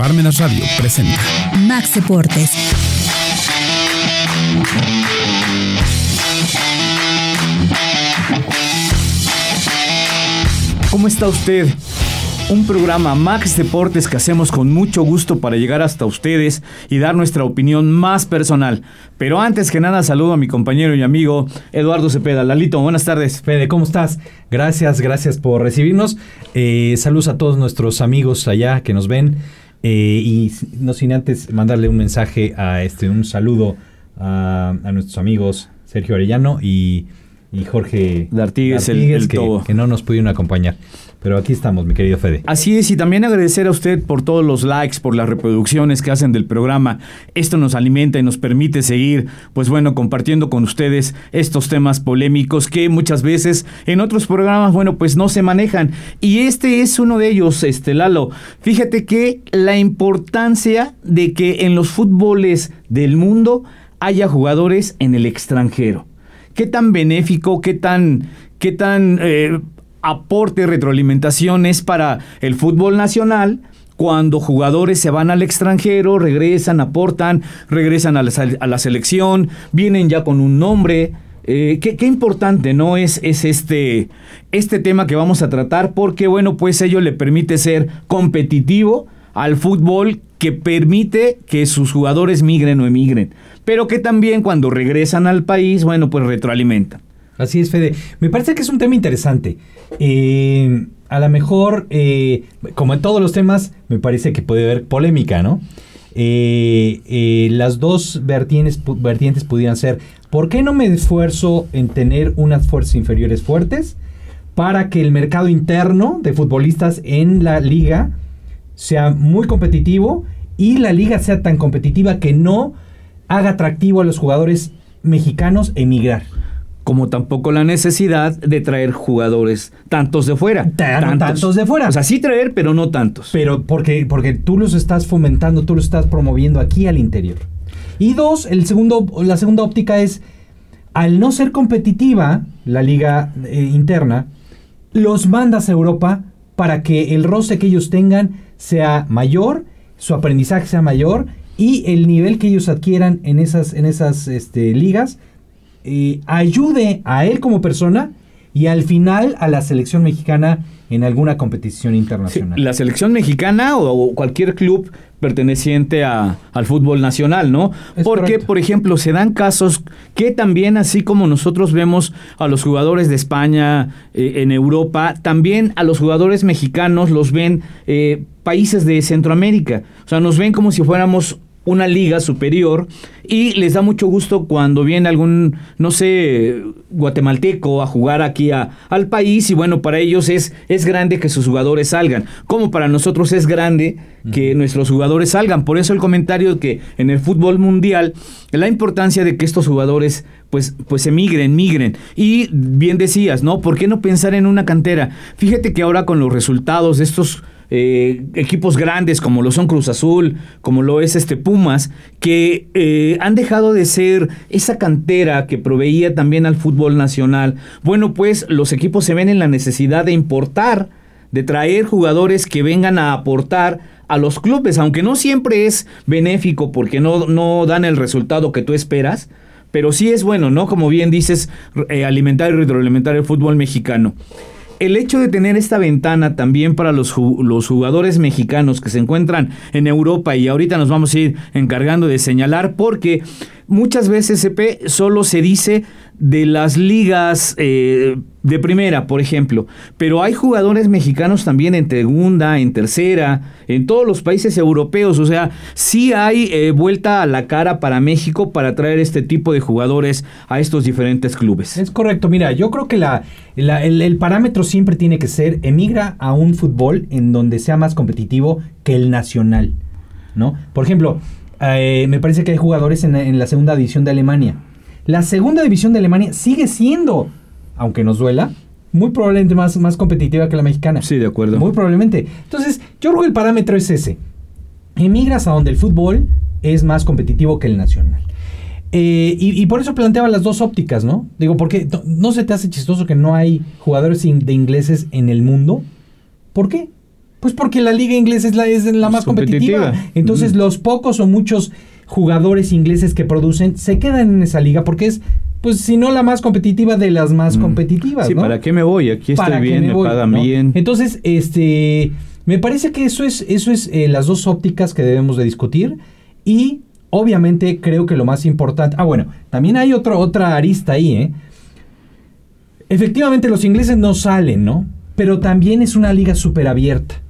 Parmenas Radio presenta Max Deportes. ¿Cómo está usted? Un programa Max Deportes que hacemos con mucho gusto para llegar hasta ustedes y dar nuestra opinión más personal. Pero antes que nada saludo a mi compañero y amigo Eduardo Cepeda. Lalito, buenas tardes. Fede, ¿cómo estás? Gracias, gracias por recibirnos. Eh, saludos a todos nuestros amigos allá que nos ven. Eh, y no sin antes mandarle un mensaje a este, un saludo a, a nuestros amigos Sergio Arellano y, y Jorge D'Artigues, el- el que, Tobo. que no nos pudieron acompañar. Pero aquí estamos, mi querido Fede. Así es, y también agradecer a usted por todos los likes, por las reproducciones que hacen del programa. Esto nos alimenta y nos permite seguir, pues bueno, compartiendo con ustedes estos temas polémicos que muchas veces en otros programas, bueno, pues no se manejan. Y este es uno de ellos, este Lalo. Fíjate que la importancia de que en los fútboles del mundo haya jugadores en el extranjero. ¿Qué tan benéfico, qué tan, qué tan eh, aporte, retroalimentación es para el fútbol nacional? Cuando jugadores se van al extranjero, regresan, aportan, regresan a la, selección, vienen ya con un nombre. Eh, qué, qué importante, ¿no? Es, es este, este tema que vamos a tratar, porque, bueno, pues ello le permite ser competitivo al fútbol que permite que sus jugadores migren o emigren, pero que también cuando regresan al país, bueno, pues retroalimentan. Así es, Fede. Me parece que es un tema interesante. Eh, a lo mejor, eh, como en todos los temas, me parece que puede haber polémica, ¿no? Eh, eh, las dos vertientes, vertientes pudieran ser, ¿por qué no me esfuerzo en tener unas fuerzas inferiores fuertes para que el mercado interno de futbolistas en la liga sea muy competitivo y la liga sea tan competitiva que no haga atractivo a los jugadores mexicanos emigrar? Como tampoco la necesidad de traer jugadores tantos de fuera. Tan- tantos de fuera. O sea, sí traer, pero no tantos. Pero porque, porque tú los estás fomentando, tú los estás promoviendo aquí al interior. Y dos, el segundo, la segunda óptica es, al no ser competitiva la liga eh, interna, los mandas a Europa para que el roce que ellos tengan sea mayor, su aprendizaje sea mayor y el nivel que ellos adquieran en esas, en esas este, ligas eh, ayude a él como persona y al final a la selección mexicana en alguna competición Sí, internacional. la selección mexicana o, o cualquier club perteneciente a- al fútbol nacional, ¿no? Es Porque, correcto. por ejemplo, se dan casos que también, así como nosotros vemos a los jugadores de España eh, en Europa, también a los jugadores mexicanos los ven eh, países de Centroamérica. O sea, nos ven como si fuéramos una liga superior y les da mucho gusto cuando viene algún, no sé, guatemalteco a jugar aquí a- al país y bueno, para ellos es, es grande que sus jugadores salgan, como para nosotros es grande que nuestros jugadores salgan. Por eso el comentario que en el fútbol mundial, la importancia de que estos jugadores pues, pues emigren, migren. Y bien decías, ¿no? ¿Por qué no pensar en una cantera? Fíjate que ahora con los resultados de estos eh, equipos grandes como lo son Cruz Azul, como lo es este Pumas, que eh, han dejado de ser esa cantera que proveía también al fútbol nacional. Bueno, pues los equipos se ven en la necesidad de importar, de traer jugadores que vengan a aportar a los clubes, aunque no siempre es benéfico porque no, no dan el resultado que tú esperas. Pero sí es bueno, ¿no? Como bien dices, eh, alimentar y retroalimentar el fútbol mexicano el hecho de tener esta ventana también para los, los jugadores mexicanos que se encuentran en Europa y ahorita nos vamos a ir encargando de señalar porque muchas veces CP solo se dice de las ligas eh, de primera, por ejemplo, pero hay jugadores mexicanos también en segunda, en tercera, en todos los países europeos, o sea, sí hay eh, vuelta a la cara para México para traer este tipo de jugadores a estos diferentes clubes. Es correcto, mira, yo creo que la, el parámetro siempre tiene que ser emigra a un fútbol en donde sea más competitivo que el nacional, ¿no? Por ejemplo, eh, me parece que hay jugadores en, en la segunda división de Alemania. La segunda división de Alemania sigue siendo, aunque nos duela, muy probablemente más, más competitiva que la mexicana. Sí, de acuerdo. Muy probablemente. Entonces, yo creo que el parámetro es ese. Emigras a donde el fútbol es más competitivo que el nacional. Eh, y, y por eso planteaba las dos ópticas, ¿no? Digo, porque no, ¿no se te hace chistoso que no hay jugadores in- de ingleses en el mundo? ¿Por qué? Pues porque la liga inglesa es la, es la más competitiva. Entonces, los pocos o muchos jugadores ingleses que producen se quedan en esa liga porque es, pues, si no la más competitiva de las más competitivas. Sí, ¿para qué me voy? Aquí estoy bien, me, pagan bien. Entonces, este, me parece que eso es, eso es eh, las dos ópticas que debemos de discutir y obviamente creo que lo más importante, ah, bueno, también hay otro, otra arista ahí, ¿eh? Efectivamente, los ingleses no salen, ¿no? Pero también es una liga súper abierta.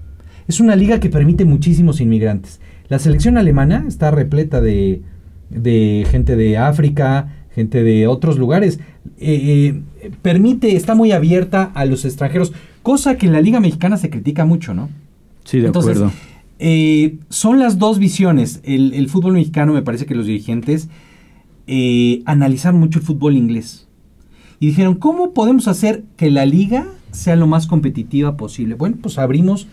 Es una liga que permite muchísimos inmigrantes. La selección alemana está repleta de, de gente de África, gente de otros lugares. Eh, eh, permite, está muy abierta a los extranjeros, cosa que en la liga mexicana se critica mucho, ¿no? Sí, de acuerdo. Eh, son las dos visiones. El, fútbol mexicano, me parece que los dirigentes analizaron mucho el fútbol inglés y dijeron, ¿cómo podemos hacer que la liga sea lo más competitiva posible? Bueno, pues abrimos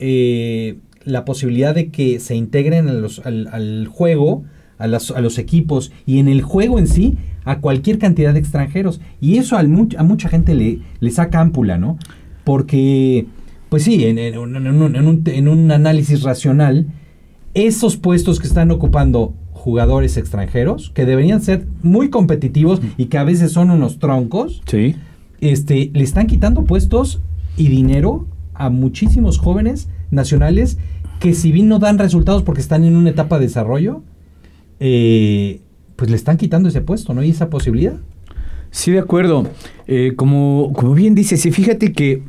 eh, la posibilidad de que se integren al, juego, a, los equipos y en el juego en sí a cualquier cantidad de extranjeros. Y eso a mucha gente le, le saca ámpula, ¿no? Porque, pues sí, en, un, en un análisis racional, esos puestos que están ocupando jugadores extranjeros que deberían ser muy competitivos y que a veces son unos troncos. Sí. Este, le están quitando puestos y dinero a muchísimos jóvenes nacionales que si bien no dan resultados porque están en una etapa de desarrollo, eh, pues le están quitando ese puesto, ¿no? Y esa posibilidad. Sí, de acuerdo. Eh, como, como bien dices, y fíjate que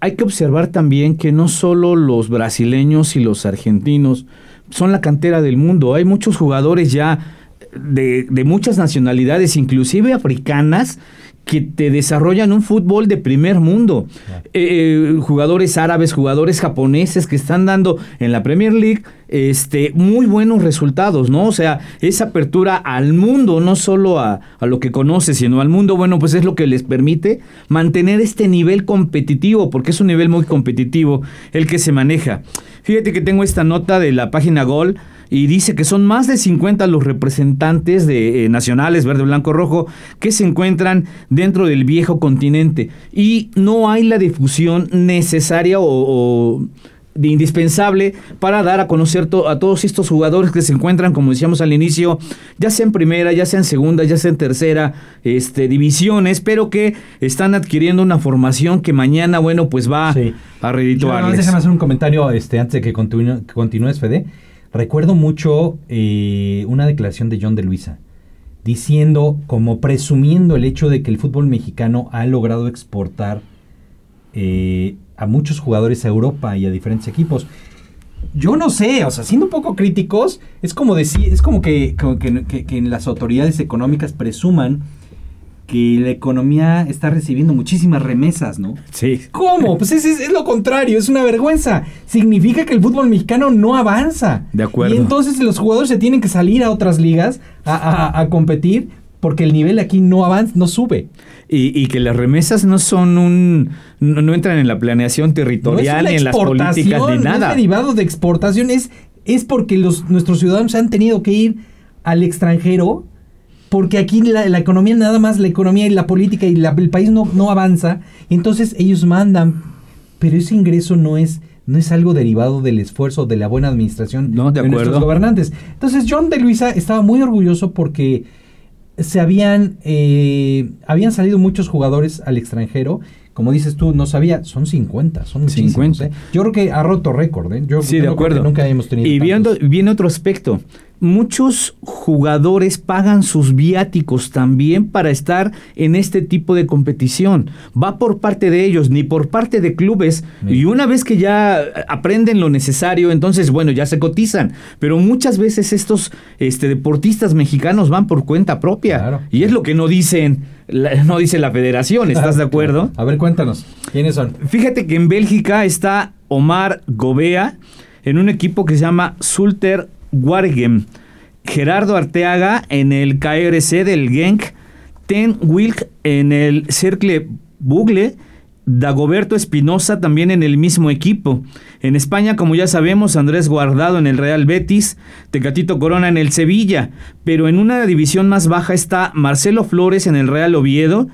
hay que observar también que no solo los brasileños y los argentinos son la cantera del mundo. Hay muchos jugadores ya de, de muchas nacionalidades, inclusive africanas, que te desarrollan un fútbol de primer mundo. Eh, eh, jugadores árabes, jugadores japoneses que están dando en la Premier League este, muy buenos resultados, ¿no? O sea, esa apertura al mundo, no solo a, a, lo que conoce, sino al mundo, bueno, pues es lo que les permite mantener este nivel competitivo, porque es un nivel muy competitivo el que se maneja. Fíjate que tengo esta nota de la página Gol y dice que son más de 50 los representantes de, eh, nacionales, verde, blanco, rojo, que se encuentran dentro del viejo continente. Y no hay la difusión necesaria o, indispensable para dar a conocer a todos estos jugadores que se encuentran, como decíamos al inicio, ya sea en primera, ya sea en segunda, ya sea en tercera este, divisiones, pero que están adquiriendo una formación que mañana, bueno, pues va a redituarles. déjame hacer un comentario este, antes de que continúes, Fede. Recuerdo mucho eh, una declaración de John de Luisa diciendo, como presumiendo el hecho de que el fútbol mexicano ha logrado exportar eh, a muchos jugadores a Europa y a diferentes equipos. Yo no sé, o sea, siendo un poco críticos, es como decir, es como que, que, que las autoridades económicas presuman que la economía está recibiendo muchísimas remesas, ¿no? Sí. ¿Cómo? Pues es, es, lo contrario, es una vergüenza. Significa que el fútbol mexicano no avanza. De acuerdo. Y entonces los jugadores se tienen que salir a otras ligas a, competir porque el nivel aquí no avanza, no sube. Y, que las remesas no son un. No, entran en la planeación territorial, ni en las políticas, ni nada. No es derivado de exportación, es, es porque los, nuestros ciudadanos han tenido que ir al extranjero porque aquí la, economía nada más, la economía y la política y el país no, no avanza, entonces ellos mandan, pero ese ingreso no es no es algo derivado del esfuerzo de la buena administración de, nuestros gobernantes. Entonces John de Luisa estaba muy orgulloso porque se habían, eh, habían salido muchos jugadores al extranjero. Como dices tú, no sabía, son 50, son 50. ¿eh? Yo creo que ha roto récord. ¿eh? Yo, sí, de acuerdo. nunca habíamos tenido. Y viendo, viene otro aspecto muchos jugadores pagan sus viáticos también para estar en este tipo de competición. Va por parte de ellos, ni por parte de clubes. Y una vez que ya aprenden lo necesario, entonces, bueno, ya se cotizan. Pero muchas veces estos este, deportistas mexicanos van por cuenta propia. Y es lo que no dicen. no dice la federación, ¿estás de acuerdo? A ver, cuéntanos, ¿quiénes son? Fíjate que en Bélgica está Omar Gobea en un equipo que se llama Sulter Wargem, Gerardo Arteaga en el KRC del Genk, Ten Wilk en el Cercle Bugle, Dagoberto Espinosa también en el mismo equipo. En España, como ya sabemos, Andrés Guardado en el Real Betis, Tecatito Corona en el Sevilla, pero en una división más baja está Marcelo Flores en el Real Oviedo,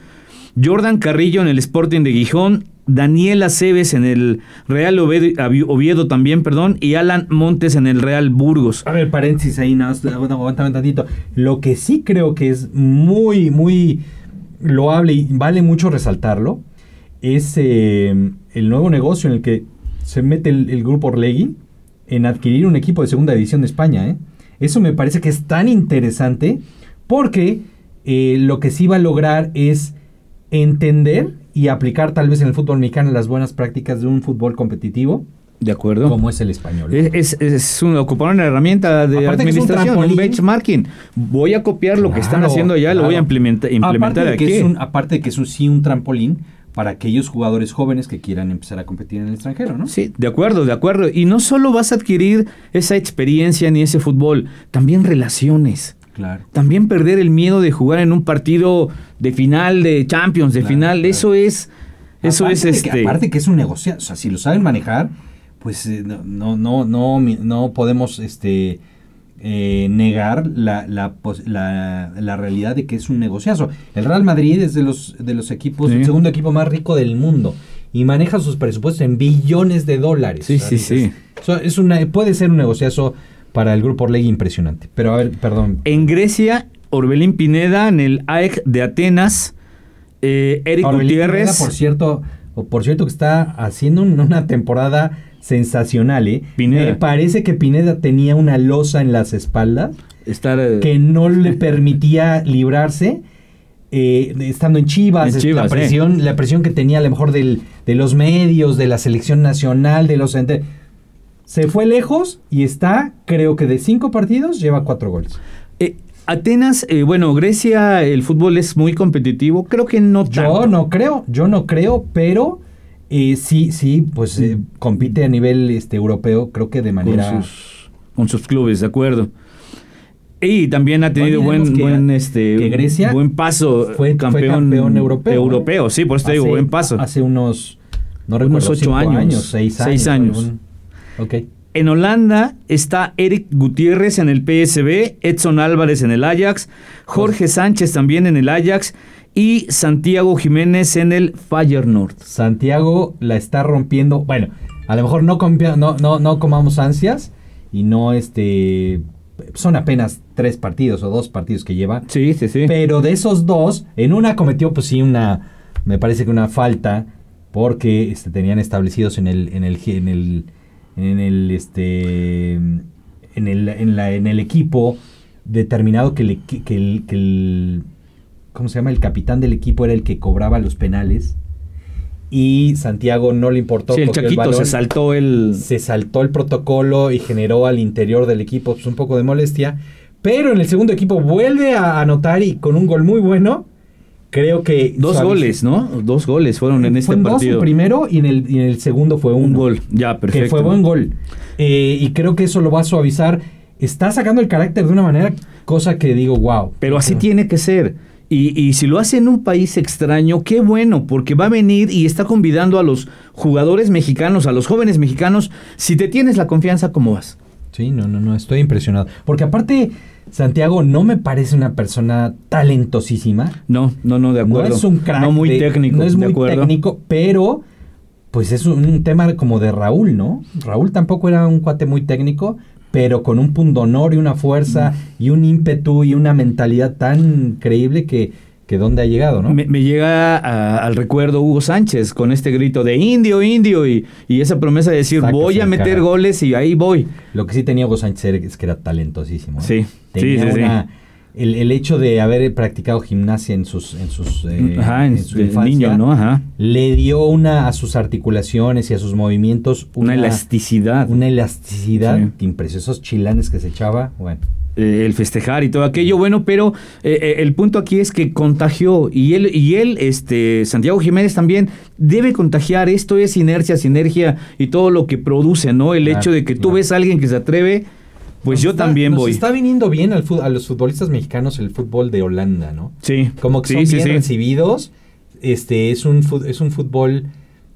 Jordan Carrillo en el Sporting de Gijón, Daniel Aceves en el Real Oviedo, también, perdón, y Alan Montes en el Real Burgos. A ver, paréntesis ahí, nada, aguántame un tantito. Lo que sí creo que es muy, muy loable y vale mucho resaltarlo es eh, el nuevo negocio en el que se mete el, grupo Orlegui en adquirir un equipo de segunda división de España. ¿eh? Eso me parece que es tan interesante porque eh, lo que sí va a lograr es entender y aplicar tal vez en el fútbol mexicano las buenas prácticas de un fútbol competitivo. De acuerdo. Como es el español. Es, es, ocupar una herramienta de administración, un, benchmarking. Voy a copiar lo que están haciendo allá, lo voy a implementar, implementar aparte aquí. aparte de que es un, sí un trampolín para aquellos jugadores jóvenes que quieran empezar a competir en el extranjero, ¿no? Sí, de acuerdo, de acuerdo. Y no solo vas a adquirir esa experiencia ni ese fútbol, también relaciones. Claro. También perder el miedo de jugar en un partido de final de Champions, de final, eso es eso es este aparte que es un negocio, o sea, si lo saben manejar, pues eh, no no no no podemos este eh, negar la, la, la, realidad de que es un negociazo. El Real Madrid es de los, de los equipos, el segundo equipo más rico del mundo y maneja sus presupuestos en billones de dólares. Sí, sí, sí. Es una, puede ser un negociazo para el grupo Orlegui impresionante. Pero a ver, perdón. En Grecia, Orbelín Pineda, en el AEC de Atenas, eh, Eric Gutiérrez. por cierto, por cierto que está haciendo una temporada sensacional, ¿eh? Me parece que Pineda tenía una losa en las espaldas Estar, eh, que no le permitía librarse. Eh, estando en Chivas, la presión, la presión que tenía a lo mejor del, de los medios, de la selección nacional, de los se fue lejos y está, creo que de cinco partidos lleva cuatro goles. Eh, Atenas, bueno, Grecia, el fútbol es muy competitivo. Creo que no Yo no creo, yo no creo, pero eh, sí, sí, pues eh, compite a nivel este, europeo, creo que de manera... Con sus, clubes, de acuerdo. Y también ha tenido buen, buen, este, Grecia buen paso. Fue campeón, europeo. Europeo, sí, por eso te digo, buen paso. Hace unos, no unos ocho años, seis años. Seis años. En Holanda está Eric Gutiérrez en el PSB, Edson Álvarez en el Ajax, Jorge Sánchez también en el Ajax y Santiago Jiménez en el Feyenoord. Santiago la está rompiendo. Bueno, a lo mejor no, no, no, no comamos ansias y no este son apenas tres partidos o dos partidos que lleva. Sí, sí, sí. Pero de esos dos, en una cometió pues sí una, me parece que una falta porque este, tenían establecidos en el, en el, en el, en el, este, en el, en la, en el equipo determinado que, le, que, que el ¿cómo se llama? El capitán del equipo era el que cobraba los penales. Y Santiago no le importó. Sí, el Chaquito se saltó el... Se saltó el protocolo y generó al interior del equipo pues, un poco de molestia. Pero en el segundo equipo vuelve a anotar y con un gol muy bueno. Creo que... Dos goles, ¿no? Dos goles fueron en este partido. Dos, primero y en, el, y en el segundo fue un gol, ya, perfecto. Que fue buen gol. Eh, y creo que eso lo va a suavizar. Está sacando el carácter de una manera, cosa que digo, wow. Pero así tiene que ser. Y, si lo hace en un país extraño, qué bueno, porque va a venir y está convidando a los jugadores mexicanos, a los jóvenes mexicanos. Si te tienes la confianza, ¿cómo vas? Sí, no, no, no, estoy impresionado. Porque aparte, Santiago no me parece una persona talentosísima. No, no, no, de acuerdo. No es un crack. No muy técnico. No es muy técnico, pero pues es un tema como de Raúl, ¿no? Raúl tampoco era un cuate muy técnico, pero con un pundonor y una fuerza y un ímpetu y una mentalidad tan creíble que, que dónde ha llegado, ¿no? Me, llega al recuerdo Hugo Sánchez con este grito de indio, indio y, y esa promesa de decir voy a meter goles y ahí voy. Lo que sí tenía Hugo Sánchez es que era talentosísimo. ¿eh? Sí, tenía sí, una, el, el, hecho de haber practicado gimnasia en sus en sus eh, en, su infancia, ¿no? Ajá. le dio una a sus articulaciones y a sus movimientos una, elasticidad una elasticidad que impresionó esos chilanes que se echaba bueno eh, el festejar y todo aquello bueno pero eh, el punto aquí es que contagió y él y él este Santiago Jiménez también debe contagiar esto es inercia sinergia y todo lo que produce no el hecho de que tú ves a alguien que se atreve pues yo también voy. Está viniendo bien al, a los futbolistas mexicanos el fútbol de Holanda, ¿no? Sí. Como que son bien recibidos. Este, es un, es un fútbol,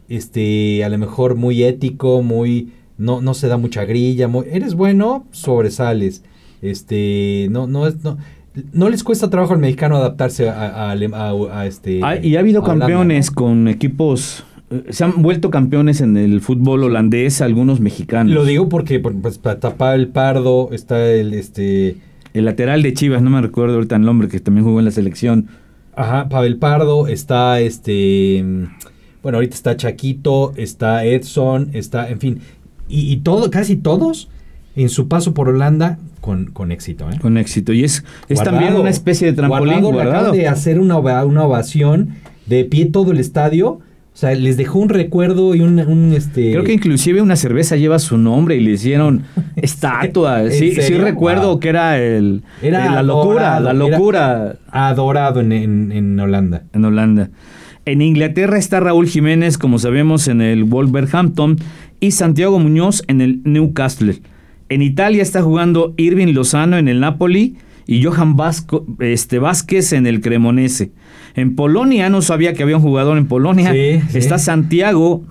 este, a lo mejor muy ético, muy, no, no se da mucha grilla, eres bueno, sobresales. Este, no, no es, no, no les cuesta trabajo al mexicano adaptarse a, a, este. y ha habido campeones con equipos eh, se han vuelto campeones en el fútbol holandés algunos mexicanos. Lo digo porque pues, para tapar el pardo está el este el lateral de Chivas, no me recuerdo ahorita el nombre, que también jugó en la selección. Ajá, Pavel Pardo, está este. Bueno, ahorita está Chaquito, está Edson, está, en fin. Y, todo, casi todos en su paso por Holanda con, con éxito. ¿eh? Con éxito. Y es, es también una especie de trampolín. Guardado, de hacer una, una ovación de pie todo el estadio o sea, les dejó un recuerdo y un, este. Creo que inclusive una cerveza lleva su nombre y le hicieron estatua. sí, sí recuerdo que era el. Era la locura, la locura. Adorado en, en, Holanda. En Holanda. En Inglaterra está Raúl Jiménez, como sabemos, en el Wolverhampton y Santiago Muñoz en el Newcastle. En Italia está jugando Irving Lozano en el Napoli y Johan Vasco, este, Vázquez en el Cremonese. En Polonia, no sabía que había un jugador en Polonia. Está Santiago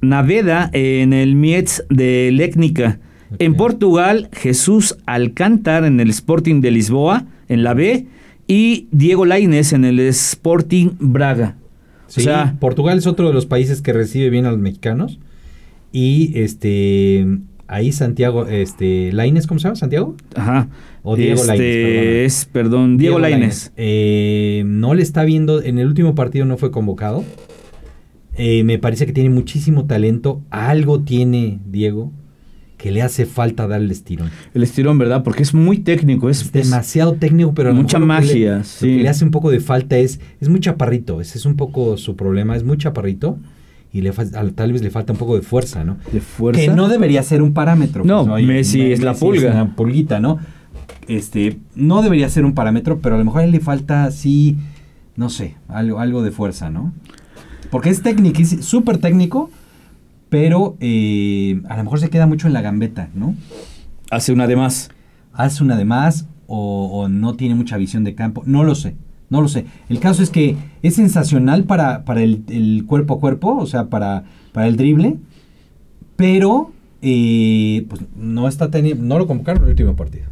Naveda en el Mietz de Lécnica. En Portugal, Jesús Alcántar en el Sporting de Lisboa, en la B, y Diego Lainez en el Sporting Braga. o sea, Portugal es otro de los países que recibe bien a los mexicanos. Y este ahí Santiago, este, Laines, ¿cómo se llama? ¿Santiago? Ajá. O Diego este, Es, perdón, Diego, Diego eh, no le está viendo, en el último partido no fue convocado. Eh, me parece que tiene muchísimo talento. Algo tiene Diego que le hace falta darle el estirón. El estirón, ¿verdad? Porque es muy técnico. Es, demasiado técnico, pero mucha magia. le, sí. Lo que le hace un poco de falta es, es muy chaparrito. Ese es un poco su problema. Es muy chaparrito y le tal vez le falta un poco de fuerza, ¿no? De fuerza. Que no debería ser un parámetro. No, pues, Messi es la pulga. Es una pulguita, ¿no? Este, no debería ser un parámetro, pero a lo mejor a él le falta, sí, no sé, algo, algo de fuerza, ¿no? Porque es técnico, es súper técnico, pero eh, a lo mejor se queda mucho en la gambeta, ¿no? Hace una de más. Hace una de más o, o no tiene mucha visión de campo, no lo sé. No lo sé. El caso es que es sensacional para, para el, cuerpo a cuerpo, o sea, para, para el drible, pero eh, pues no está teniendo, no lo convocaron en el último partido.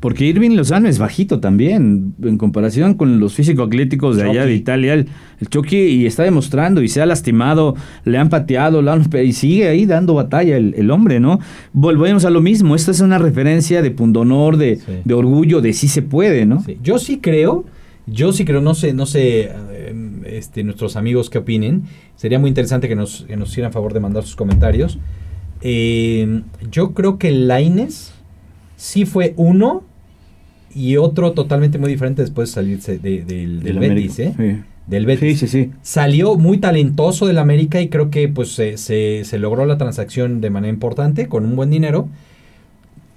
Porque Irving Lozano es bajito también, en comparación con los físico-atléticos de allá de Italia. El, Chucky y está demostrando y se ha lastimado, le han pateado, y sigue ahí dando batalla el, hombre, ¿no? Volvemos a lo mismo, esta es una referencia de pundonor, de, de orgullo, de sí se puede, ¿no? Yo sí creo yo sí creo, no sé, no sé, eh, este, nuestros amigos qué opinen. Sería muy interesante que nos, que nos hicieran favor de mandar sus comentarios. Eh, yo creo que Laines sí fue uno y otro totalmente muy diferente después de salirse del, del Betis, ¿eh? Del Betis. Sí, sí, sí. Salió muy talentoso del América y creo que pues se, se logró la transacción de manera importante, con un buen dinero.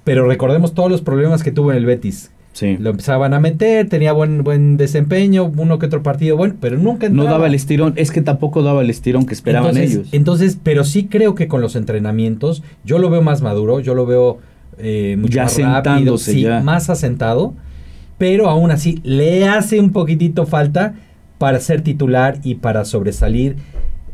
Pero recordemos todos los problemas que tuvo en el Betis lo empezaban a meter, tenía buen buen desempeño, uno que otro partido bueno, pero nunca entraba. No daba el estirón, es que tampoco daba el estirón que esperaban ellos. Entonces, pero sí creo que con los entrenamientos, yo lo veo más maduro, yo lo veo eh, mucho más rápido, sí, más asentado, pero aún así le hace un poquitito falta para ser titular y para sobresalir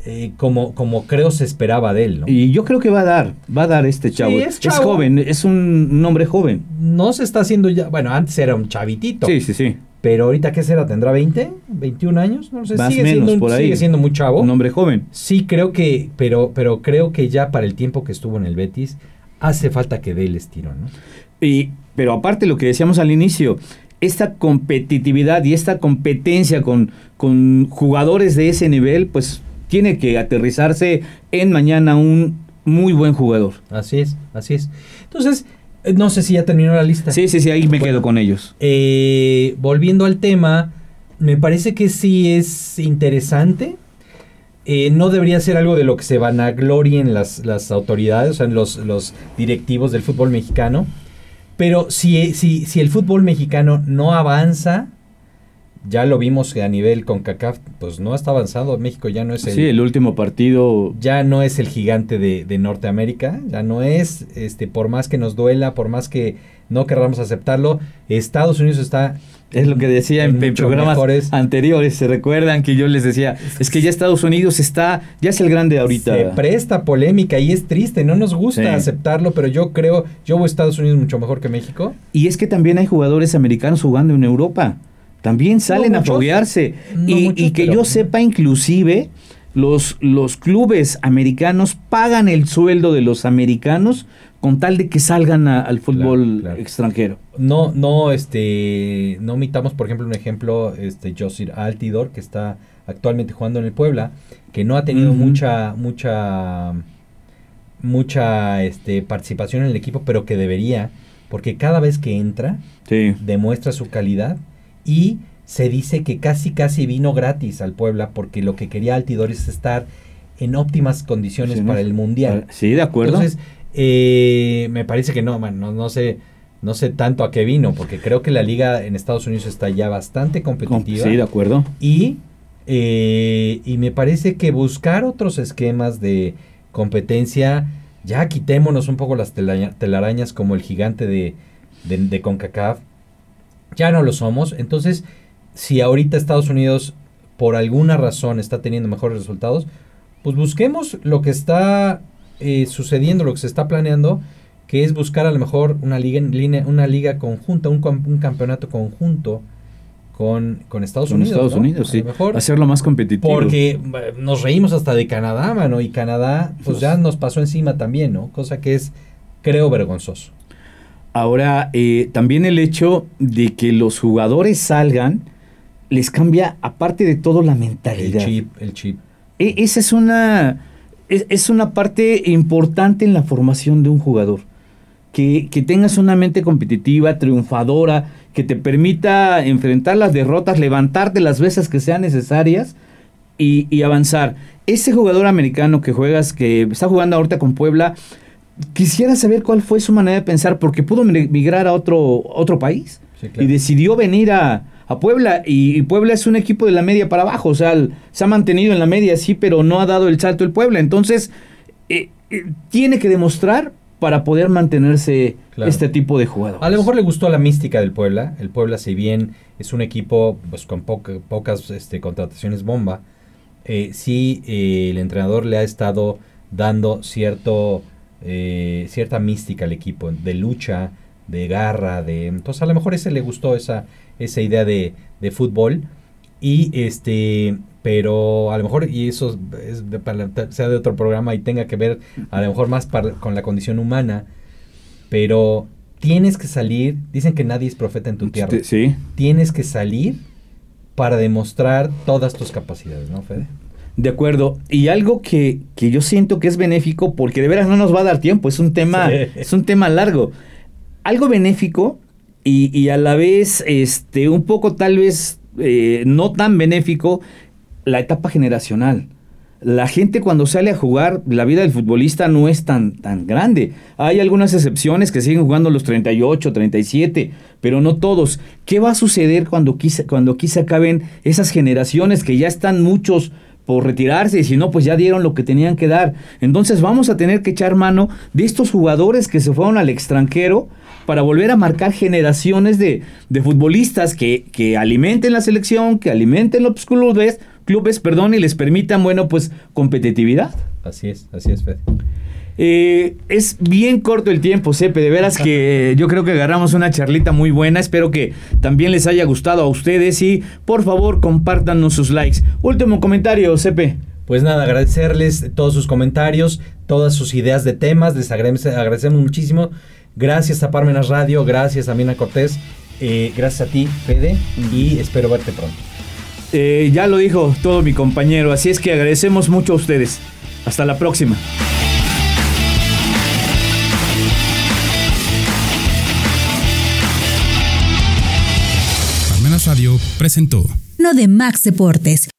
eh, como, como creo se esperaba de él. ¿no? Y yo creo que va a dar, va a dar este chavo. es, joven, es un, hombre joven. No se está haciendo ya, bueno, antes era un chavitito. Sí, sí, sí. Pero ahorita, ¿qué será? ¿Tendrá 20? ¿21 años? No sé, sigue, siendo, por ahí. sigue siendo muy chavo. Un hombre joven. Sí, creo que, pero, pero creo que ya para el tiempo que estuvo en el Betis, hace falta que dé el estilo, ¿no? Y, pero aparte lo que decíamos al inicio, esta competitividad y esta competencia con, con jugadores de ese nivel, pues tiene que aterrizarse en mañana un muy buen jugador. Así es, así es. Entonces, eh, no sé si ya terminó la lista. Sí, sí, sí, ahí me quedo con ellos. Eh, volviendo al tema, me parece que sí es interesante. Eh, no debería ser algo de lo que se van a glorien las, las autoridades, o sea, los, los directivos del fútbol mexicano. Pero si, si, si el fútbol mexicano no avanza, ya lo vimos a nivel con CACAF, pues no está avanzado. México ya no es el. Sí, el último partido. Ya no es el gigante de, Norteamérica. Ya no es, este, por más que nos duela, por más que no querramos aceptarlo, Estados Unidos está. Es lo que decía en, programas anteriores. Se recuerdan que yo les decía, es que ya Estados Unidos está, ya es el grande ahorita. Se presta polémica y es triste, no nos gusta aceptarlo, pero yo creo, yo veo Estados Unidos mucho mejor que México. Y es que también hay jugadores americanos jugando en Europa también salen a foguearse. y, que yo sepa, inclusive, los, los clubes americanos pagan el sueldo de los americanos con tal de que salgan al fútbol extranjero. No, no, este, no omitamos, por ejemplo, un ejemplo, este, Josir Altidor, que está actualmente jugando en el Puebla, que no ha tenido mucha, mucha, mucha, este, participación en el equipo, pero que debería, porque cada vez que entra, demuestra su calidad y se dice que casi casi vino gratis al Puebla porque lo que quería Altidor es estar en óptimas condiciones para el mundial. Sí, de acuerdo. Entonces, eh, me parece que no, no, no sé, no sé tanto a qué vino, porque creo que la liga en Estados Unidos está ya bastante competitiva. Sí, de acuerdo. Y, eh, y me parece que buscar otros esquemas de competencia, ya quitémonos un poco las telarañas como el gigante de, de, de CONCACAF, ya no lo somos. Entonces, si ahorita Estados Unidos por alguna razón está teniendo mejores resultados, pues busquemos lo que está eh, sucediendo, lo que se está planeando, que es buscar a lo mejor una liga, una liga conjunta, un, un campeonato conjunto con, con Estados con Unidos. Estados Unidos, sí. Mejor, Hacerlo más competitivo. Porque nos reímos hasta de Canadá, mano, y Canadá, pues ya nos pasó encima también, ¿no? Cosa que es, creo, vergonzoso. Ahora, eh, también el hecho de que los jugadores salgan les cambia, aparte de todo, la mentalidad. El chip, el chip. E, esa es una, es, una parte importante en la formación de un jugador. Que, tengas una mente competitiva, triunfadora, que te permita enfrentar las derrotas, levantarte las veces que sean necesarias y, y, avanzar. Ese jugador americano que juegas, que está jugando ahorita con Puebla, quisiera saber cuál fue su manera de pensar, porque pudo migrar a otro, otro país y decidió venir a, a Puebla y, Puebla es un equipo de la media para abajo, o sea, se ha mantenido en la media sí, pero no ha dado el salto el Puebla, entonces eh, eh, tiene que demostrar para poder mantenerse este tipo de jugadores. A lo mejor le gustó la mística del Puebla, el Puebla si bien es un equipo pues, con pocas este, contrataciones bomba, eh, sí el entrenador le ha estado dando cierto, cierta mística al equipo, de lucha, de garra, de entonces a lo mejor ese le gustó esa esa idea de, de fútbol. Y este pero a lo mejor y eso es sea de otro programa y tenga que ver a lo mejor más con la condición humana pero tienes que salir dicen que nadie es profeta en tu tierra. sí. Tienes que salir para demostrar todas tus capacidades no Fede de acuerdo. Y algo que, que, yo siento que es benéfico, porque de veras no nos va a dar tiempo, es un tema, es un tema largo algo benéfico y, a la vez este, un poco tal vez eh, no tan benéfico la etapa generacional. La gente cuando sale a jugar, la vida del futbolista no es tan, tan grande. Hay algunas excepciones que siguen jugando los 38, 37, pero no todos. ¿Qué va a suceder cuando quise cuando aquí se acaben esas generaciones que ya están muchos por retirarse y si no, pues ya dieron lo que tenían que dar? Entonces vamos a tener que echar mano de estos jugadores que se fueron al extranjero para volver a marcar generaciones de, futbolistas que, que, alimenten la selección, que alimenten los clubes, clubes perdón, y les permitan, bueno, pues competitividad. Así es, así es, Fede. Eh, es bien corto el tiempo, Sepe. De veras que yo creo que agarramos una charlita muy buena. Espero que también les haya gustado a ustedes y por favor compártanos sus likes. Último comentario, Sepe. Pues nada, agradecerles todos sus comentarios, todas sus ideas de temas. Les agradecemos muchísimo. Gracias a Parmenas Radio, gracias a Mina Cortés, eh, gracias a ti, Fede, y espero verte pronto. Eh, ya lo dijo todo mi compañero, así es que agradecemos mucho a ustedes. Hasta la próxima. Presentó. No de Max Deportes.